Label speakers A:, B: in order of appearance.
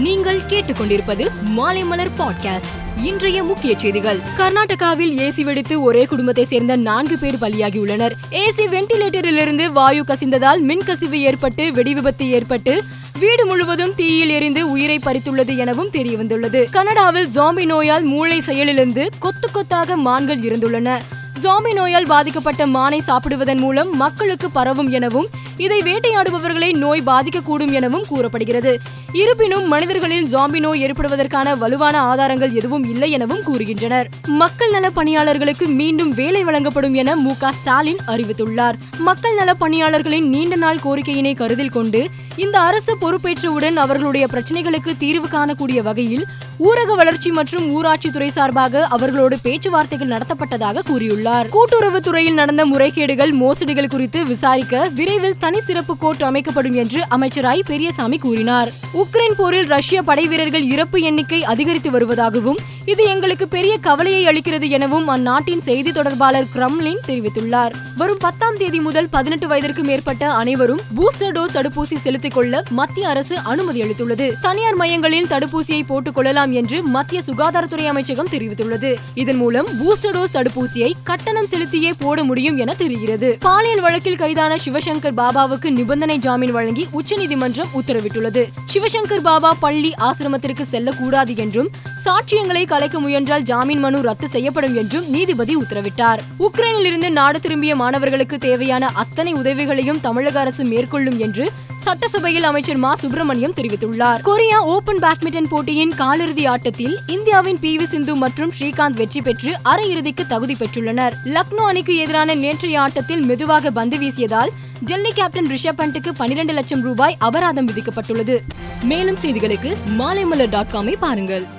A: நீங்கள் கேட்டுக்கொண்டிருப்பது மாலைமலர் பாட்காஸ்ட் இன்றைய முக்கிய செய்திகள். கர்நாடகாவில் ஏசி வெடித்து ஒரே குடும்பத்தை சேர்ந்த நான்கு பேர் பலியாகியுள்ளனர் ஏசி வென்டிலேட்டரிலிருந்து வாயு கசிந்ததால் மின் கசிவு ஏற்பட்டு வெடி விபத்து ஏற்பட்டு வீடு முழுவதும் தீயில் எரிந்து உயிரை பறித்துள்ளது எனவும் தெரியவந்துள்ளது. கனடாவில் ஜாம்பி நோயால் மூளை செயலிழந்து கொத்து கொத்தாக மான்கள் இருந்துள்ளன. ஜாம்பி நோயால் பாதிக்கப்பட்ட மானை சாப்பிடுவதன் மூலம் மக்களுக்கு பரவும் எனவும் இதை வேட்டையாடுபவர்களை நோய் பாதிக்கக்கூடும் எனவும் கூறப்படுகிறது. இருப்பினும் மனிதர்களில் ஜாம்பி நோய் ஏற்படுவதற்கான வலுவான ஆதாரங்கள் எதுவும் இல்லை எனவும் கூறுகின்றனர். மக்கள் நல பணியாளர்களுக்கு மீண்டும் வேலை வழங்கப்படும் என மு. ஸ்டாலின் அறிவித்துள்ளார். மக்கள் நல பணியாளர்களின் நீண்ட நாள் கோரிக்கையினை கருத்தில் கொண்டு இந்த அரசு பொறுப்பேற்றவுடன் அவர்களுடைய பிரச்சனைகளுக்கு தீர்வு காணக்கூடிய வகையில் ஊரக வளர்ச்சி மற்றும் ஊராட்சித்துறை சார்பாக அவர்களோடு பேச்சுவார்த்தைகள் நடத்தப்பட்டதாக கூறியுள்ளார். கூட்டுறவு துறையில் நடந்த முறைகேடுகள் மோசடிகள் குறித்து விசாரிக்க விரைவில் தனி சிறப்பு கோர்ட் அமைக்கப்படும் என்று அமைச்சர் ஐ பெரியசாமி கூறினார். உக்ரைன் போரில் ரஷ்ய படை வீரர்கள் இறப்பு எண்ணிக்கை அதிகரித்து வருவதாகவும் இது எங்களுக்கு பெரிய கவலையை அளிக்கிறது எனவும் அந்நாட்டின் செய்தி தொடர்பாளர் கிரம்லின் தெரிவித்துள்ளார். வரும் பத்தாம் தேதி முதல் பதினெட்டு வயதிற்கு மேற்பட்ட அனைவரும் பூஸ்டர் டோஸ் தடுப்பூசி செலுத்திக் கொள்ள மத்திய அரசு அனுமதி அளித்துள்ளது. தனியார் மையங்களில் தடுப்பூசியை போட்டுக் கொள்ளலாம் என்று மத்திய சுகாதாரத்துறை அமைச்சகம் தெரிவித்துள்ளது. இதன் மூலம் பூஸ்டர் டோஸ் தடுப்பூசியை கட்டணம் செலுத்தியே போட முடியும் என தெரிகிறது. பாலியல் வழக்கில் கைதான சிவசங்கர் பாபாவுக்கு நிபந்தனை ஜாமீன் வழங்கி உச்சநீதிமன்றம் உத்தரவிட்டுள்ளது. சிவசங்கர் பாபா பள்ளி ஆசிரமத்திற்கு செல்லக்கூடாது என்றும் சாட்சியங்களை கலைக்க முயன்றால் ஜாமீன் மனு ரத்து செய்யப்படும் என்றும் நீதிபதி உத்தரவிட்டார். உக்ரைனில் இருந்து நாடு திரும்பிய மாணவர்களுக்கு தேவையான அத்தனை உதவிகளையும் தமிழக அரசு மேற்கொள்ளும் என்று சட்டசபையில் அமைச்சர் மா. சுப்பிரமணியம் தெரிவித்துள்ளார். கொரியா ஓபன் பேட்மிண்டன் போட்டியின் காலிறுதி ஆட்டத்தில் இந்தியாவின் பி. வி. சிந்து மற்றும் ஸ்ரீகாந்த் வெற்றி பெற்று அரையிறுதிக்கு தகுதி பெற்றுள்ளனர். லக்னோ அணிக்கு எதிரான நேற்றைய ஆட்டத்தில் மெதுவாக பந்து வீசியதால் டெல்லி கேப்டன் ரிஷப் பண்ட்டுக்கு பனிரெண்டு லட்சம் ரூபாய் அபராதம் விதிக்கப்பட்டுள்ளது. மேலும் செய்திகளுக்கு மாலைமலர் டாட் காமை பாருங்கள்.